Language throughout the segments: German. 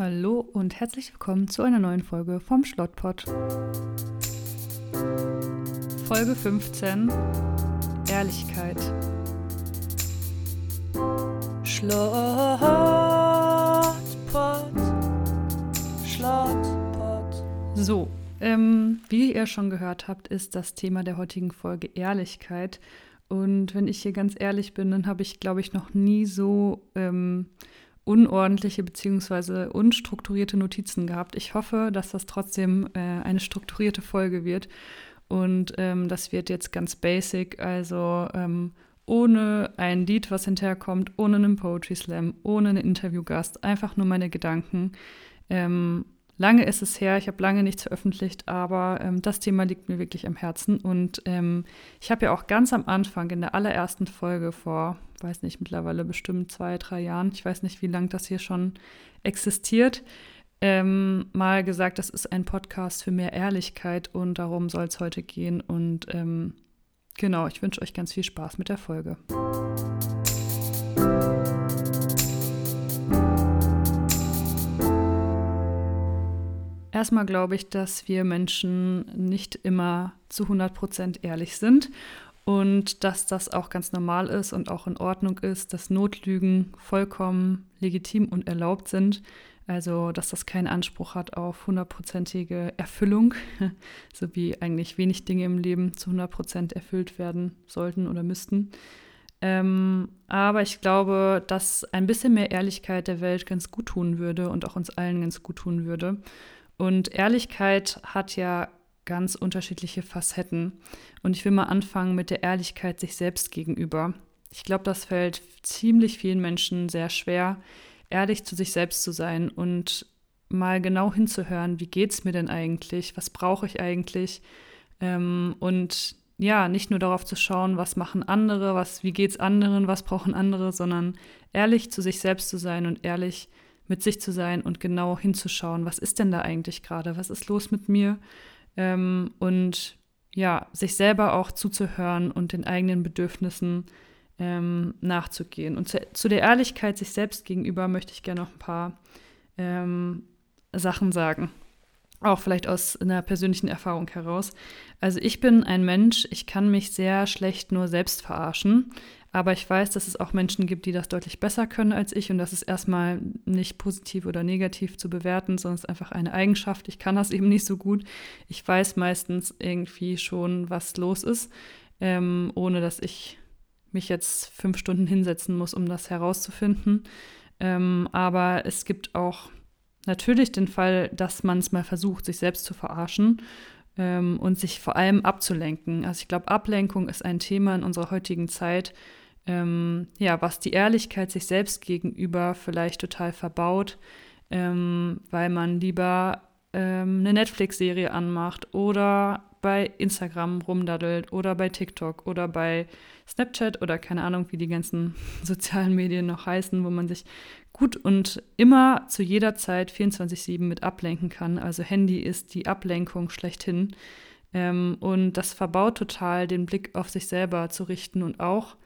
Hallo und herzlich willkommen zu einer neuen Folge vom Schlottpot. Folge 15 Ehrlichkeit. Schlottpot, Schlottpot. So, ähm, wie ihr schon gehört habt, ist das Thema der heutigen Folge Ehrlichkeit. Und wenn ich hier ganz ehrlich bin, dann habe ich, glaube ich, noch nie so ähm, unordentliche bzw. unstrukturierte Notizen gehabt. Ich hoffe, dass das trotzdem äh, eine strukturierte Folge wird. Und ähm, das wird jetzt ganz basic, also ähm, ohne ein Lied, was hinterherkommt, ohne einen Poetry Slam, ohne einen Interviewgast, einfach nur meine Gedanken. Ähm, lange ist es her, ich habe lange nichts veröffentlicht, aber ähm, das Thema liegt mir wirklich am Herzen. Und ähm, ich habe ja auch ganz am Anfang in der allerersten Folge vor weiß nicht, mittlerweile bestimmt zwei, drei Jahren, ich weiß nicht, wie lange das hier schon existiert, ähm, mal gesagt, das ist ein Podcast für mehr Ehrlichkeit und darum soll es heute gehen. Und ähm, genau, ich wünsche euch ganz viel Spaß mit der Folge. Erstmal glaube ich, dass wir Menschen nicht immer zu 100 Prozent ehrlich sind und dass das auch ganz normal ist und auch in Ordnung ist, dass Notlügen vollkommen legitim und erlaubt sind. Also, dass das keinen Anspruch hat auf hundertprozentige Erfüllung, so wie eigentlich wenig Dinge im Leben zu 100 Prozent erfüllt werden sollten oder müssten. Ähm, aber ich glaube, dass ein bisschen mehr Ehrlichkeit der Welt ganz gut tun würde und auch uns allen ganz gut tun würde. Und Ehrlichkeit hat ja ganz unterschiedliche Facetten. Und ich will mal anfangen mit der Ehrlichkeit sich selbst gegenüber. Ich glaube, das fällt ziemlich vielen Menschen sehr schwer, ehrlich zu sich selbst zu sein und mal genau hinzuhören, wie geht es mir denn eigentlich, was brauche ich eigentlich ähm, und ja, nicht nur darauf zu schauen, was machen andere, was, wie es anderen, was brauchen andere, sondern ehrlich zu sich selbst zu sein und ehrlich mit sich zu sein und genau hinzuschauen, was ist denn da eigentlich gerade, was ist los mit mir, ähm, und ja, sich selber auch zuzuhören und den eigenen Bedürfnissen ähm, nachzugehen. Und zu, zu, der Ehrlichkeit sich selbst gegenüber möchte ich gerne noch ein paar ähm, Sachen sagen. Auch vielleicht aus einer persönlichen Erfahrung heraus. Also ich bin ein Mensch, ich kann mich sehr schlecht nur selbst verarschen. Aber ich weiß, dass es auch Menschen gibt, die das deutlich besser können als ich und das ist erstmal nicht positiv oder negativ zu bewerten, sondern es ist einfach eine Eigenschaft. Ich kann das eben nicht so gut. Ich weiß meistens irgendwie schon, was los ist, ähm, ohne dass ich mich jetzt fünf Stunden hinsetzen muss, um das herauszufinden. Ähm, aber es gibt auch natürlich den Fall, dass man es mal versucht, sich selbst zu verarschen ähm, und sich vor allem abzulenken. Also ich glaube, Ablenkung ist ein Thema in unserer heutigen Zeit, ähm, ja, was die Ehrlichkeit sich selbst gegenüber vielleicht total verbaut, ähm, weil man lieber ähm, eine Netflix-Serie anmacht oder bei Instagram rumdaddelt oder bei TikTok oder bei Snapchat oder keine Ahnung, wie die ganzen sozialen Medien noch heißen, wo man sich gut und immer zu jeder Zeit 24-7 mit ablenken kann. Also Handy ist die Ablenkung schlechthin. Ähm, und das verbaut total, den Blick auf sich selber zu richten und auch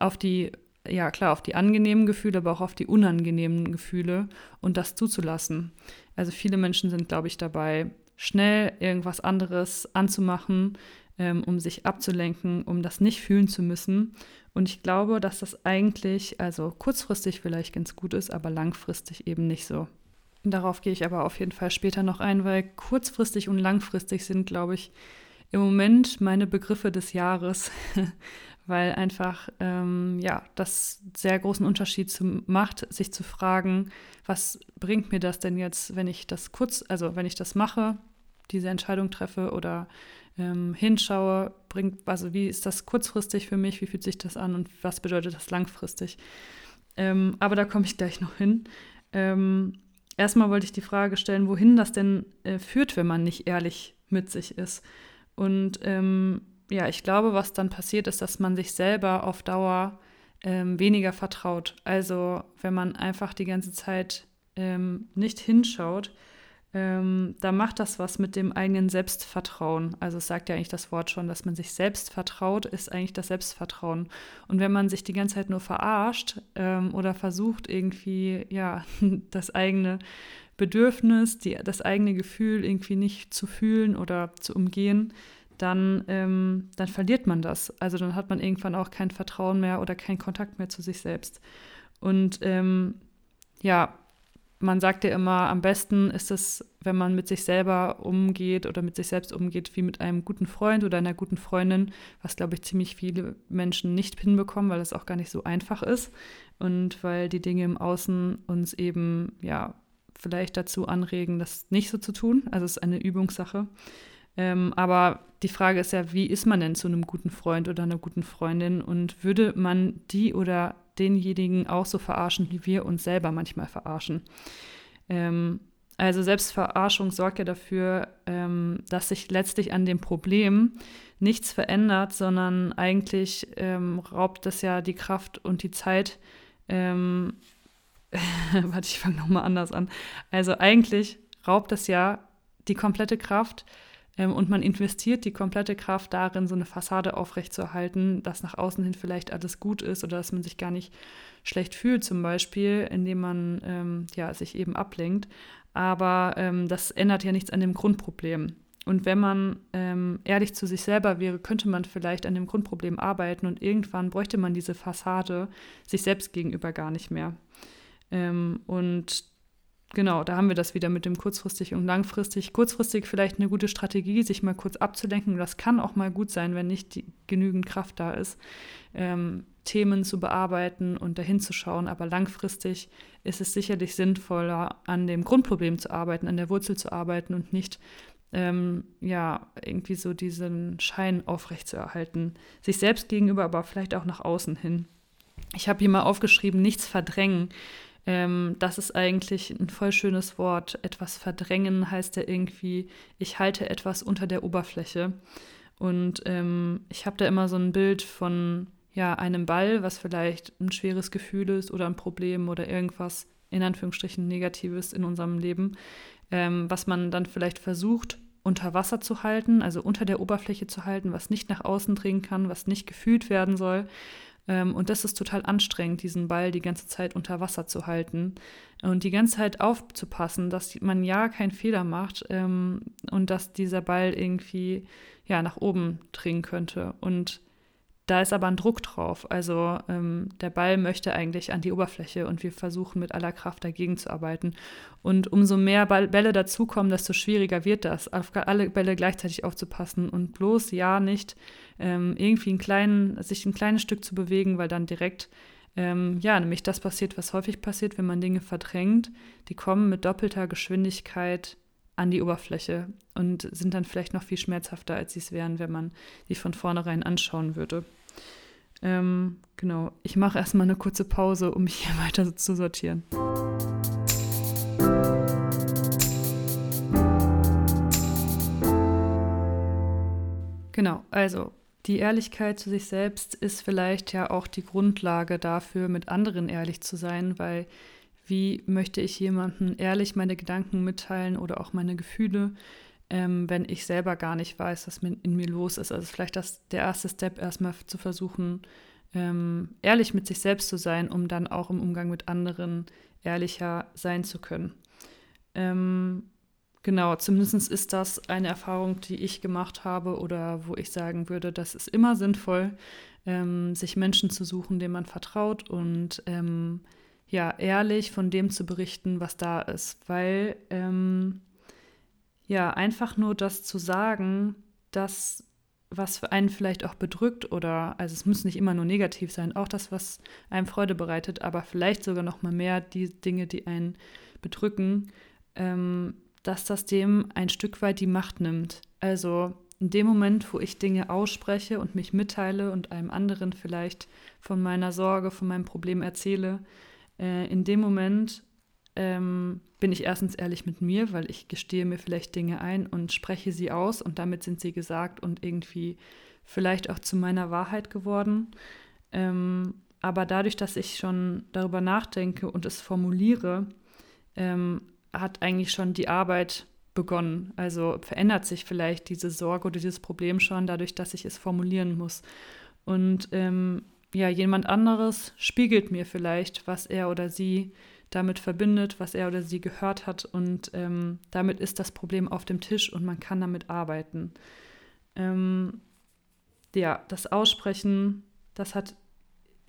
auf die, ja klar, auf die angenehmen Gefühle, aber auch auf die unangenehmen Gefühle und das zuzulassen. Also viele Menschen sind, glaube ich, dabei, schnell irgendwas anderes anzumachen, ähm, um sich abzulenken, um das nicht fühlen zu müssen. Und ich glaube, dass das eigentlich, also kurzfristig vielleicht ganz gut ist, aber langfristig eben nicht so. Darauf gehe ich aber auf jeden Fall später noch ein, weil kurzfristig und langfristig sind, glaube ich, im Moment meine Begriffe des Jahres, weil einfach ähm, ja das sehr großen Unterschied zu, macht, sich zu fragen, was bringt mir das denn jetzt, wenn ich das kurz, also wenn ich das mache, diese Entscheidung treffe oder ähm, hinschaue, bringt, also wie ist das kurzfristig für mich, wie fühlt sich das an und was bedeutet das langfristig? Ähm, aber da komme ich gleich noch hin. Ähm, erstmal wollte ich die Frage stellen, wohin das denn äh, führt, wenn man nicht ehrlich mit sich ist. Und ähm, ja, ich glaube, was dann passiert, ist, dass man sich selber auf Dauer ähm, weniger vertraut. Also wenn man einfach die ganze Zeit ähm, nicht hinschaut, ähm, da macht das was mit dem eigenen Selbstvertrauen. Also es sagt ja eigentlich das Wort schon, dass man sich selbst vertraut, ist eigentlich das Selbstvertrauen. Und wenn man sich die ganze Zeit nur verarscht ähm, oder versucht irgendwie, ja, das eigene Bedürfnis, die, das eigene Gefühl irgendwie nicht zu fühlen oder zu umgehen, dann, ähm, dann verliert man das. Also dann hat man irgendwann auch kein Vertrauen mehr oder keinen Kontakt mehr zu sich selbst. Und ähm, ja, man sagt ja immer, am besten ist es, wenn man mit sich selber umgeht oder mit sich selbst umgeht, wie mit einem guten Freund oder einer guten Freundin, was, glaube ich, ziemlich viele Menschen nicht hinbekommen, weil es auch gar nicht so einfach ist und weil die Dinge im Außen uns eben, ja, vielleicht dazu anregen, das nicht so zu tun. Also es ist eine Übungssache. Ähm, aber die Frage ist ja, wie ist man denn zu einem guten Freund oder einer guten Freundin und würde man die oder denjenigen auch so verarschen, wie wir uns selber manchmal verarschen. Ähm, also Selbstverarschung sorgt ja dafür, ähm, dass sich letztlich an dem Problem nichts verändert, sondern eigentlich ähm, raubt das ja die Kraft und die Zeit. Ähm, warte, ich fange nochmal anders an. Also eigentlich raubt das ja die komplette Kraft und man investiert die komplette Kraft darin, so eine Fassade aufrechtzuerhalten, dass nach außen hin vielleicht alles gut ist oder dass man sich gar nicht schlecht fühlt, zum Beispiel, indem man ähm, ja, sich eben ablenkt. Aber ähm, das ändert ja nichts an dem Grundproblem. Und wenn man ähm, ehrlich zu sich selber wäre, könnte man vielleicht an dem Grundproblem arbeiten und irgendwann bräuchte man diese Fassade sich selbst gegenüber gar nicht mehr. Ähm, und genau, da haben wir das wieder mit dem kurzfristig und langfristig. Kurzfristig vielleicht eine gute Strategie, sich mal kurz abzulenken. Das kann auch mal gut sein, wenn nicht die, genügend Kraft da ist, ähm, Themen zu bearbeiten und dahin zu schauen. Aber langfristig ist es sicherlich sinnvoller, an dem Grundproblem zu arbeiten, an der Wurzel zu arbeiten und nicht ähm, ja, irgendwie so diesen Schein aufrechtzuerhalten. Sich selbst gegenüber, aber vielleicht auch nach außen hin. Ich habe hier mal aufgeschrieben, nichts verdrängen. Ähm, das ist eigentlich ein voll schönes Wort. Etwas verdrängen heißt ja irgendwie, ich halte etwas unter der Oberfläche. Und ähm, ich habe da immer so ein Bild von ja, einem Ball, was vielleicht ein schweres Gefühl ist oder ein Problem oder irgendwas in Anführungsstrichen Negatives in unserem Leben, ähm, was man dann vielleicht versucht unter Wasser zu halten, also unter der Oberfläche zu halten, was nicht nach außen dringen kann, was nicht gefühlt werden soll. Ähm, und das ist total anstrengend, diesen Ball die ganze Zeit unter Wasser zu halten und die ganze Zeit aufzupassen, dass man ja keinen Fehler macht ähm, und dass dieser Ball irgendwie ja nach oben dringen könnte. Und da ist aber ein Druck drauf. Also ähm, der Ball möchte eigentlich an die Oberfläche und wir versuchen mit aller Kraft dagegen zu arbeiten. Und umso mehr Ball Bälle dazukommen, desto schwieriger wird das, auf alle Bälle gleichzeitig aufzupassen und bloß ja nicht ähm, irgendwie ein kleinen, sich ein kleines Stück zu bewegen, weil dann direkt ähm, ja, nämlich das passiert, was häufig passiert, wenn man Dinge verdrängt. Die kommen mit doppelter Geschwindigkeit an die Oberfläche und sind dann vielleicht noch viel schmerzhafter, als sie es wären, wenn man sie von vornherein anschauen würde. Ähm, genau, ich mache erstmal eine kurze Pause, um mich hier weiter zu sortieren. Genau, also die Ehrlichkeit zu sich selbst ist vielleicht ja auch die Grundlage dafür, mit anderen ehrlich zu sein, weil wie möchte ich jemandem ehrlich meine Gedanken mitteilen oder auch meine Gefühle? Ähm, wenn ich selber gar nicht weiß, was in mir los ist. Also vielleicht das, der erste Step, erstmal zu versuchen, ähm, ehrlich mit sich selbst zu sein, um dann auch im Umgang mit anderen ehrlicher sein zu können. Ähm, genau, zumindest ist das eine Erfahrung, die ich gemacht habe oder wo ich sagen würde, das ist immer sinnvoll, ähm, sich Menschen zu suchen, denen man vertraut und ähm, ja, ehrlich von dem zu berichten, was da ist, weil ähm, ja, einfach nur das zu sagen, das, was einen vielleicht auch bedrückt oder, also es muss nicht immer nur negativ sein, auch das, was einem Freude bereitet, aber vielleicht sogar noch mal mehr die Dinge, die einen bedrücken, ähm, dass das dem ein Stück weit die Macht nimmt. Also in dem Moment, wo ich Dinge ausspreche und mich mitteile und einem anderen vielleicht von meiner Sorge, von meinem Problem erzähle, äh, in dem Moment ähm, bin ich erstens ehrlich mit mir, weil ich gestehe mir vielleicht Dinge ein und spreche sie aus und damit sind sie gesagt und irgendwie vielleicht auch zu meiner Wahrheit geworden. Ähm, aber dadurch, dass ich schon darüber nachdenke und es formuliere, ähm, hat eigentlich schon die Arbeit begonnen? Also verändert sich vielleicht diese Sorge oder dieses Problem schon dadurch, dass ich es formulieren muss. Und ähm, ja, jemand anderes spiegelt mir vielleicht, was er oder sie damit verbindet, was er oder sie gehört hat. Und ähm, damit ist das Problem auf dem Tisch und man kann damit arbeiten. Ähm, ja, das Aussprechen, das hat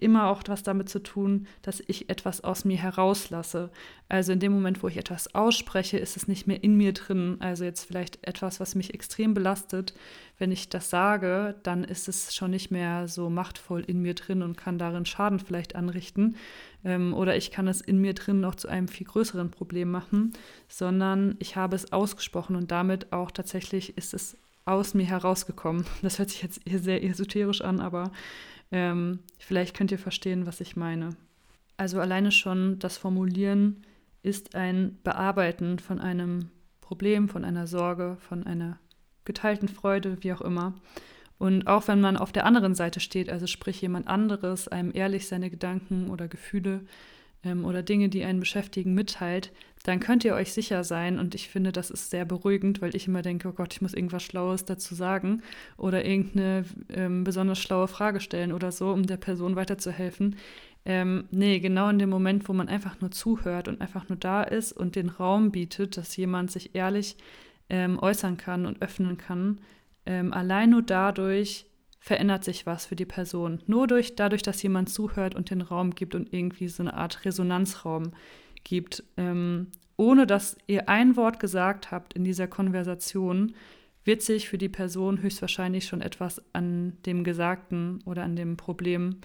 immer auch was damit zu tun, dass ich etwas aus mir herauslasse. Also in dem Moment, wo ich etwas ausspreche, ist es nicht mehr in mir drin. Also jetzt vielleicht etwas, was mich extrem belastet. Wenn ich das sage, dann ist es schon nicht mehr so machtvoll in mir drin und kann darin Schaden vielleicht anrichten. Ähm, oder ich kann es in mir drin noch zu einem viel größeren Problem machen, sondern ich habe es ausgesprochen und damit auch tatsächlich ist es aus mir herausgekommen. Das hört sich jetzt sehr esoterisch an, aber ähm, vielleicht könnt ihr verstehen, was ich meine. Also alleine schon das Formulieren ist ein Bearbeiten von einem Problem, von einer Sorge, von einer geteilten Freude, wie auch immer. Und auch wenn man auf der anderen Seite steht, also sprich jemand anderes, einem ehrlich seine Gedanken oder Gefühle ähm, oder Dinge, die einen beschäftigen, mitteilt, dann könnt ihr euch sicher sein. Und ich finde, das ist sehr beruhigend, weil ich immer denke, oh Gott, ich muss irgendwas Schlaues dazu sagen oder irgendeine ähm, besonders schlaue Frage stellen oder so, um der Person weiterzuhelfen. Ähm, nee, genau in dem Moment, wo man einfach nur zuhört und einfach nur da ist und den Raum bietet, dass jemand sich ehrlich ähm, äußern kann und öffnen kann, ähm, allein nur dadurch verändert sich was für die Person. Nur durch, dadurch, dass jemand zuhört und den Raum gibt und irgendwie so eine Art Resonanzraum gibt. Ähm, ohne dass ihr ein Wort gesagt habt in dieser Konversation, wird sich für die Person höchstwahrscheinlich schon etwas an dem Gesagten oder an dem Problem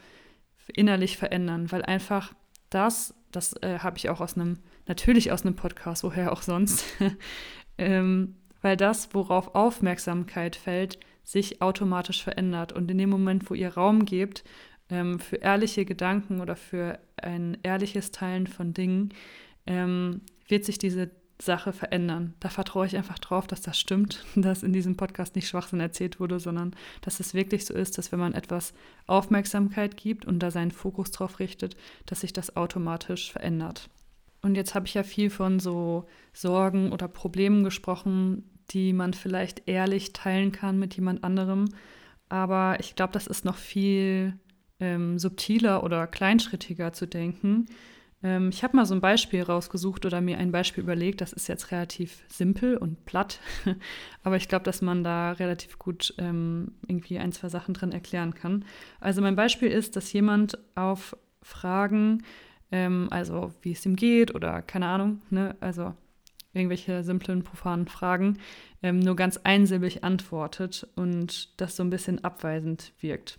innerlich verändern, weil einfach das, das äh, habe ich auch aus einem, natürlich aus einem Podcast, woher auch sonst, ähm, weil das, worauf Aufmerksamkeit fällt, sich automatisch verändert. Und in dem Moment, wo ihr Raum gebt ähm, für ehrliche Gedanken oder für ein ehrliches Teilen von Dingen, ähm, wird sich diese Sache verändern. Da vertraue ich einfach drauf, dass das stimmt, dass in diesem Podcast nicht Schwachsinn erzählt wurde, sondern dass es wirklich so ist, dass wenn man etwas Aufmerksamkeit gibt und da seinen Fokus drauf richtet, dass sich das automatisch verändert. Und jetzt habe ich ja viel von so Sorgen oder Problemen gesprochen, die man vielleicht ehrlich teilen kann mit jemand anderem. Aber ich glaube, das ist noch viel ähm, subtiler oder kleinschrittiger zu denken. Ähm, ich habe mal so ein Beispiel rausgesucht oder mir ein Beispiel überlegt. Das ist jetzt relativ simpel und platt, aber ich glaube, dass man da relativ gut ähm, irgendwie ein, zwei Sachen drin erklären kann. Also mein Beispiel ist, dass jemand auf Fragen, ähm, also wie es ihm geht oder keine Ahnung, ne, also irgendwelche simplen, profanen Fragen, ähm, nur ganz einsilbig antwortet und das so ein bisschen abweisend wirkt.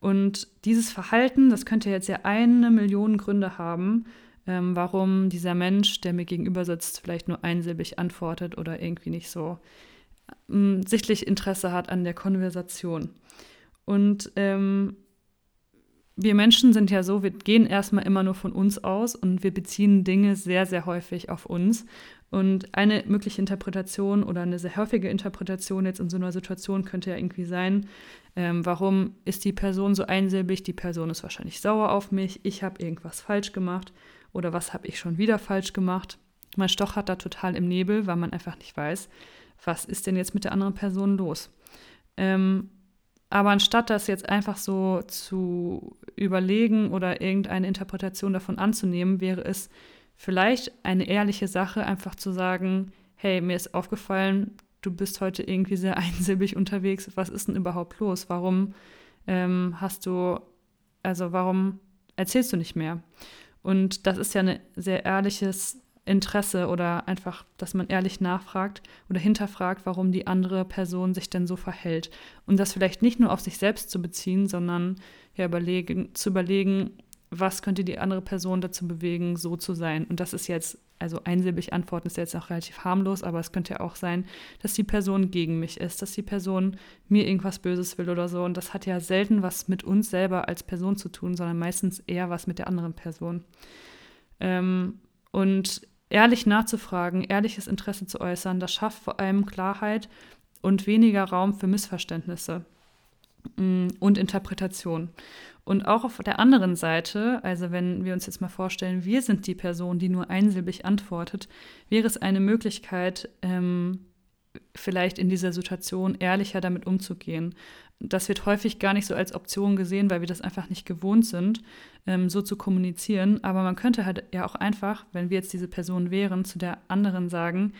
Und dieses Verhalten, das könnte jetzt ja eine Million Gründe haben, ähm, warum dieser Mensch, der mir gegenüber sitzt, vielleicht nur einsilbig antwortet oder irgendwie nicht so ähm, sichtlich Interesse hat an der Konversation. Und ähm, wir Menschen sind ja so, wir gehen erstmal immer nur von uns aus und wir beziehen Dinge sehr, sehr häufig auf uns. Und eine mögliche Interpretation oder eine sehr häufige Interpretation jetzt in so einer Situation könnte ja irgendwie sein, ähm, warum ist die Person so einsilbig? Die Person ist wahrscheinlich sauer auf mich, ich habe irgendwas falsch gemacht oder was habe ich schon wieder falsch gemacht? Man stochert da total im Nebel, weil man einfach nicht weiß, was ist denn jetzt mit der anderen Person los? Ähm, aber anstatt das jetzt einfach so zu überlegen oder irgendeine Interpretation davon anzunehmen, wäre es vielleicht eine ehrliche Sache, einfach zu sagen, hey, mir ist aufgefallen, du bist heute irgendwie sehr einsilbig unterwegs. Was ist denn überhaupt los? Warum ähm, hast du, also warum erzählst du nicht mehr? Und das ist ja ein sehr ehrliches Interesse oder einfach, dass man ehrlich nachfragt oder hinterfragt, warum die andere Person sich denn so verhält. Und das vielleicht nicht nur auf sich selbst zu beziehen, sondern ja überlegen, zu überlegen, was könnte die andere Person dazu bewegen, so zu sein. Und das ist jetzt also einsilbig antworten ist jetzt auch relativ harmlos, aber es könnte ja auch sein, dass die Person gegen mich ist, dass die Person mir irgendwas Böses will oder so. Und das hat ja selten was mit uns selber als Person zu tun, sondern meistens eher was mit der anderen Person. Ähm, und ehrlich nachzufragen, ehrliches Interesse zu äußern, das schafft vor allem Klarheit und weniger Raum für Missverständnisse. Mm, und Interpretation. Und auch auf der anderen Seite, also wenn wir uns jetzt mal vorstellen, wir sind die Person, die nur einsilbig antwortet, wäre es eine Möglichkeit, ähm, vielleicht in dieser Situation ehrlicher damit umzugehen. Das wird häufig gar nicht so als Option gesehen, weil wir das einfach nicht gewohnt sind, ähm, so zu kommunizieren. Aber man könnte halt ja auch einfach, wenn wir jetzt diese Person wären, zu der anderen sagen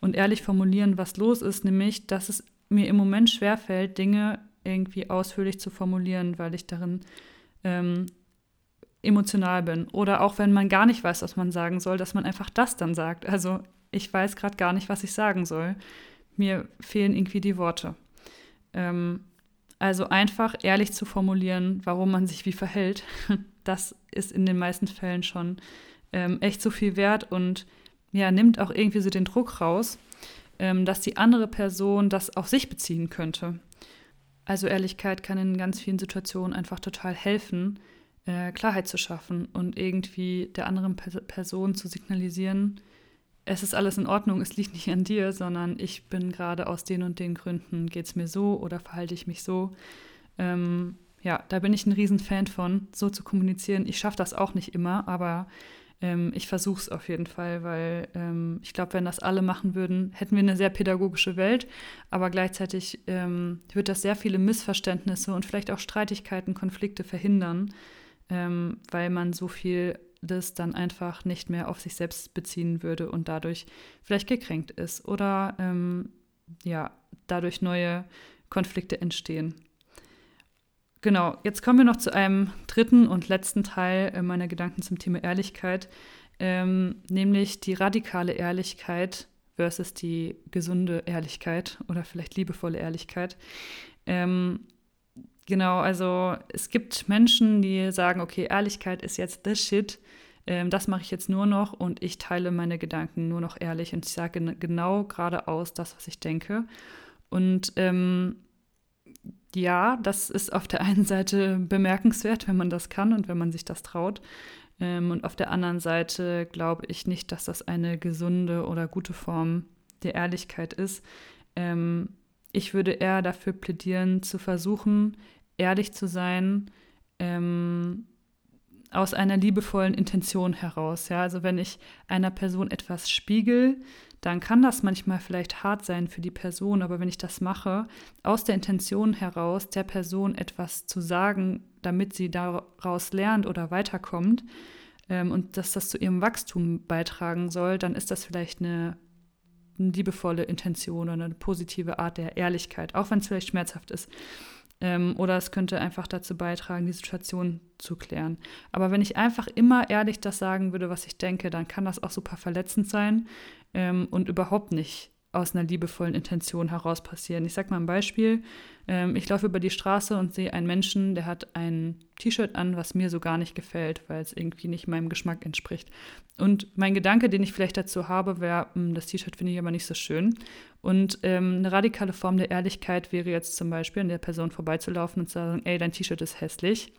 und ehrlich formulieren, was los ist, nämlich, dass es mir im Moment schwerfällt, Dinge irgendwie ausführlich zu formulieren, weil ich darin ähm, emotional bin. Oder auch wenn man gar nicht weiß, was man sagen soll, dass man einfach das dann sagt. Also ich weiß gerade gar nicht, was ich sagen soll. Mir fehlen irgendwie die Worte. Ähm, also einfach ehrlich zu formulieren, warum man sich wie verhält, das ist in den meisten Fällen schon ähm, echt so viel wert und ja, nimmt auch irgendwie so den Druck raus, ähm, dass die andere Person das auf sich beziehen könnte. Also Ehrlichkeit kann in ganz vielen Situationen einfach total helfen, äh, Klarheit zu schaffen und irgendwie der anderen Person zu signalisieren, es ist alles in Ordnung, es liegt nicht an dir, sondern ich bin gerade aus den und den Gründen, geht es mir so oder verhalte ich mich so. Ähm, ja, da bin ich ein Riesenfan von, so zu kommunizieren. Ich schaffe das auch nicht immer, aber ähm, ich versuche es auf jeden Fall, weil ähm, ich glaube, wenn das alle machen würden, hätten wir eine sehr pädagogische Welt, aber gleichzeitig ähm, wird das sehr viele Missverständnisse und vielleicht auch Streitigkeiten, Konflikte verhindern, ähm, weil man so viel das dann einfach nicht mehr auf sich selbst beziehen würde und dadurch vielleicht gekränkt ist oder ähm, ja, dadurch neue Konflikte entstehen. Genau, jetzt kommen wir noch zu einem dritten und letzten Teil äh, meiner Gedanken zum Thema Ehrlichkeit, ähm, nämlich die radikale Ehrlichkeit versus die gesunde Ehrlichkeit oder vielleicht liebevolle Ehrlichkeit. Ähm, Genau, also es gibt Menschen, die sagen, okay, Ehrlichkeit ist jetzt the shit. Ähm, das mache ich jetzt nur noch und ich teile meine Gedanken nur noch ehrlich und ich sage genau geradeaus das, was ich denke. Und ähm, ja, das ist auf der einen Seite bemerkenswert, wenn man das kann und wenn man sich das traut. Ähm, und auf der anderen Seite glaube ich nicht, dass das eine gesunde oder gute Form der Ehrlichkeit ist. Ähm, ich würde eher dafür plädieren, zu versuchen, ehrlich zu sein, ähm, aus einer liebevollen Intention heraus. Ja? Also wenn ich einer Person etwas spiegel, dann kann das manchmal vielleicht hart sein für die Person, aber wenn ich das mache, aus der Intention heraus, der Person etwas zu sagen, damit sie daraus lernt oder weiterkommt ähm, und dass das zu ihrem Wachstum beitragen soll, dann ist das vielleicht eine eine liebevolle Intention oder eine positive Art der Ehrlichkeit, auch wenn es vielleicht schmerzhaft ist. Ähm, oder es könnte einfach dazu beitragen, die Situation zu klären. Aber wenn ich einfach immer ehrlich das sagen würde, was ich denke, dann kann das auch super verletzend sein ähm, und überhaupt nicht aus einer liebevollen Intention heraus passieren. Ich sage mal ein Beispiel. Ähm, ich laufe über die Straße und sehe einen Menschen, der hat ein T-Shirt an, was mir so gar nicht gefällt, weil es irgendwie nicht meinem Geschmack entspricht. Und mein Gedanke, den ich vielleicht dazu habe, wäre, hm, das T-Shirt finde ich aber nicht so schön. Und ähm, eine radikale Form der Ehrlichkeit wäre jetzt zum Beispiel, an der Person vorbeizulaufen und zu sagen, ey, dein T-Shirt ist hässlich.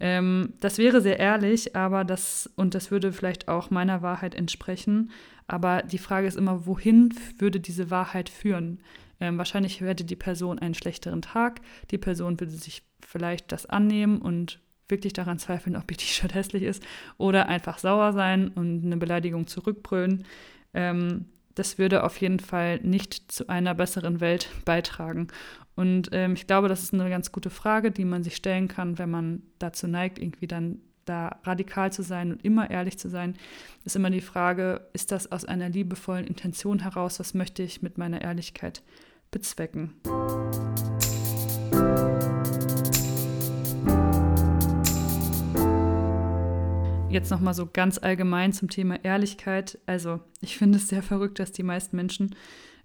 Ähm, das wäre sehr ehrlich, aber das, und das würde vielleicht auch meiner Wahrheit entsprechen. Aber die Frage ist immer, wohin würde diese Wahrheit führen? Ähm, wahrscheinlich hätte die Person einen schlechteren Tag. Die Person würde sich vielleicht das annehmen und wirklich daran zweifeln, ob ihr T-Shirt hässlich ist. Oder einfach sauer sein und eine Beleidigung zurückbrüllen. Ähm, das würde auf jeden Fall nicht zu einer besseren Welt beitragen. Und ähm, ich glaube, das ist eine ganz gute Frage, die man sich stellen kann, wenn man dazu neigt, irgendwie dann da radikal zu sein und immer ehrlich zu sein, ist immer die Frage, ist das aus einer liebevollen Intention heraus, was möchte ich mit meiner Ehrlichkeit bezwecken? Jetzt nochmal so ganz allgemein zum Thema Ehrlichkeit. Also ich finde es sehr verrückt, dass die meisten Menschen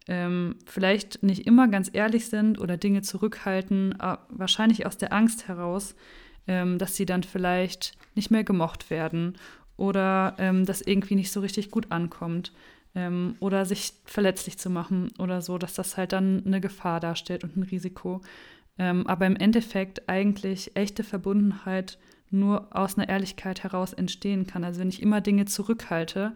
ähm, vielleicht nicht immer ganz ehrlich sind oder Dinge zurückhalten, äh, wahrscheinlich aus der Angst heraus, ähm, dass sie dann vielleicht nicht mehr gemocht werden oder ähm, das irgendwie nicht so richtig gut ankommt ähm, oder sich verletzlich zu machen oder so, dass das halt dann eine Gefahr darstellt und ein Risiko. Ähm, aber im Endeffekt eigentlich echte Verbundenheit nur aus einer Ehrlichkeit heraus entstehen kann. Also wenn ich immer Dinge zurückhalte,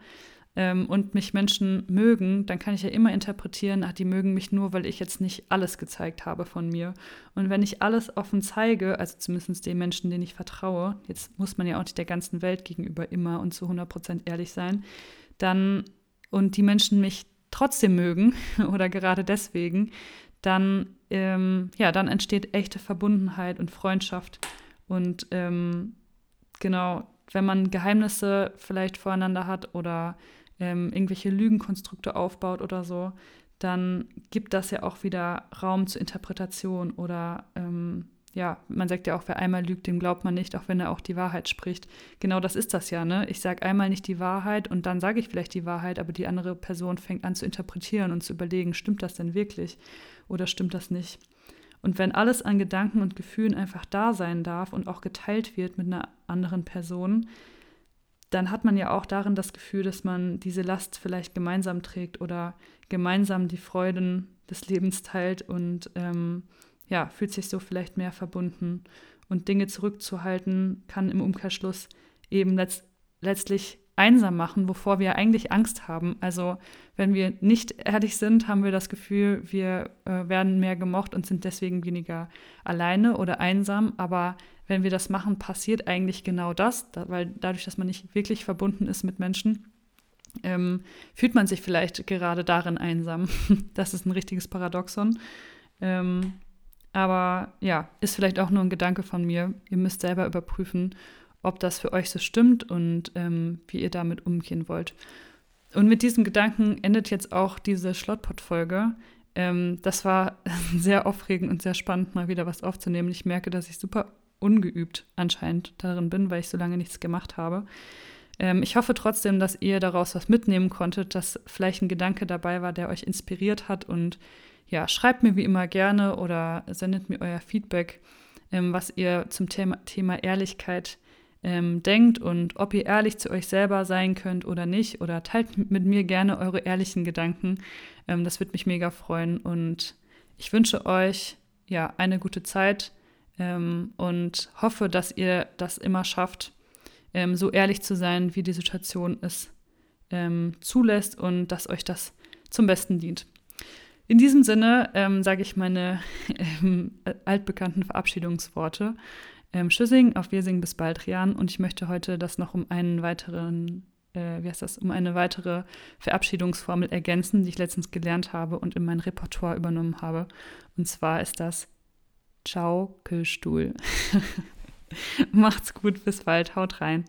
ähm, und mich Menschen mögen, dann kann ich ja immer interpretieren, ach, die mögen mich nur, weil ich jetzt nicht alles gezeigt habe von mir. Und wenn ich alles offen zeige, also zumindest den Menschen, denen ich vertraue, jetzt muss man ja auch nicht der ganzen Welt gegenüber immer und zu 100 Prozent ehrlich sein, dann und die Menschen mich trotzdem mögen oder gerade deswegen, dann, ähm, ja, dann entsteht echte Verbundenheit und Freundschaft. Und ähm, genau, wenn man Geheimnisse vielleicht voreinander hat oder ähm, irgendwelche Lügenkonstrukte aufbaut oder so, dann gibt das ja auch wieder Raum zur Interpretation oder ähm, ja, man sagt ja auch, wer einmal lügt, dem glaubt man nicht, auch wenn er auch die Wahrheit spricht. Genau das ist das ja, ne? Ich sage einmal nicht die Wahrheit und dann sage ich vielleicht die Wahrheit, aber die andere Person fängt an zu interpretieren und zu überlegen, stimmt das denn wirklich oder stimmt das nicht? Und wenn alles an Gedanken und Gefühlen einfach da sein darf und auch geteilt wird mit einer anderen Person, dann hat man ja auch darin das Gefühl, dass man diese Last vielleicht gemeinsam trägt oder gemeinsam die Freuden des Lebens teilt und ähm, ja, fühlt sich so vielleicht mehr verbunden. Und Dinge zurückzuhalten kann im Umkehrschluss eben letzt letztlich einsam machen, wovor wir eigentlich Angst haben. Also wenn wir nicht ehrlich sind, haben wir das Gefühl, wir äh, werden mehr gemocht und sind deswegen weniger alleine oder einsam. Aber wenn wir das machen, passiert eigentlich genau das, da, weil dadurch, dass man nicht wirklich verbunden ist mit Menschen, ähm, fühlt man sich vielleicht gerade darin einsam. das ist ein richtiges Paradoxon. Ähm, aber ja, ist vielleicht auch nur ein Gedanke von mir. Ihr müsst selber überprüfen, ob das für euch so stimmt und ähm, wie ihr damit umgehen wollt. Und mit diesem Gedanken endet jetzt auch diese Schlottpot-Folge. Ähm, das war sehr aufregend und sehr spannend, mal wieder was aufzunehmen. Ich merke, dass ich super ungeübt anscheinend darin bin, weil ich so lange nichts gemacht habe. Ähm, ich hoffe trotzdem, dass ihr daraus was mitnehmen konntet, dass vielleicht ein Gedanke dabei war, der euch inspiriert hat und ja, schreibt mir wie immer gerne oder sendet mir euer Feedback, ähm, was ihr zum Thema, Thema Ehrlichkeit ähm, denkt und ob ihr ehrlich zu euch selber sein könnt oder nicht. Oder teilt mit mir gerne eure ehrlichen Gedanken. Ähm, das würde mich mega freuen. Und ich wünsche euch ja eine gute Zeit ähm, und hoffe, dass ihr das immer schafft, ähm, so ehrlich zu sein, wie die Situation es ähm, zulässt und dass euch das zum Besten dient. In diesem Sinne ähm, sage ich meine ähm, altbekannten Verabschiedungsworte. Ähm, Tschüssing, auf Wirsing bis bald, Rian. Und ich möchte heute das noch um einen weiteren, äh, wie heißt das, um eine weitere Verabschiedungsformel ergänzen, die ich letztens gelernt habe und in mein Repertoire übernommen habe. Und zwar ist das Ciao, Kühlstuhl. Macht's gut, bis bald, haut rein.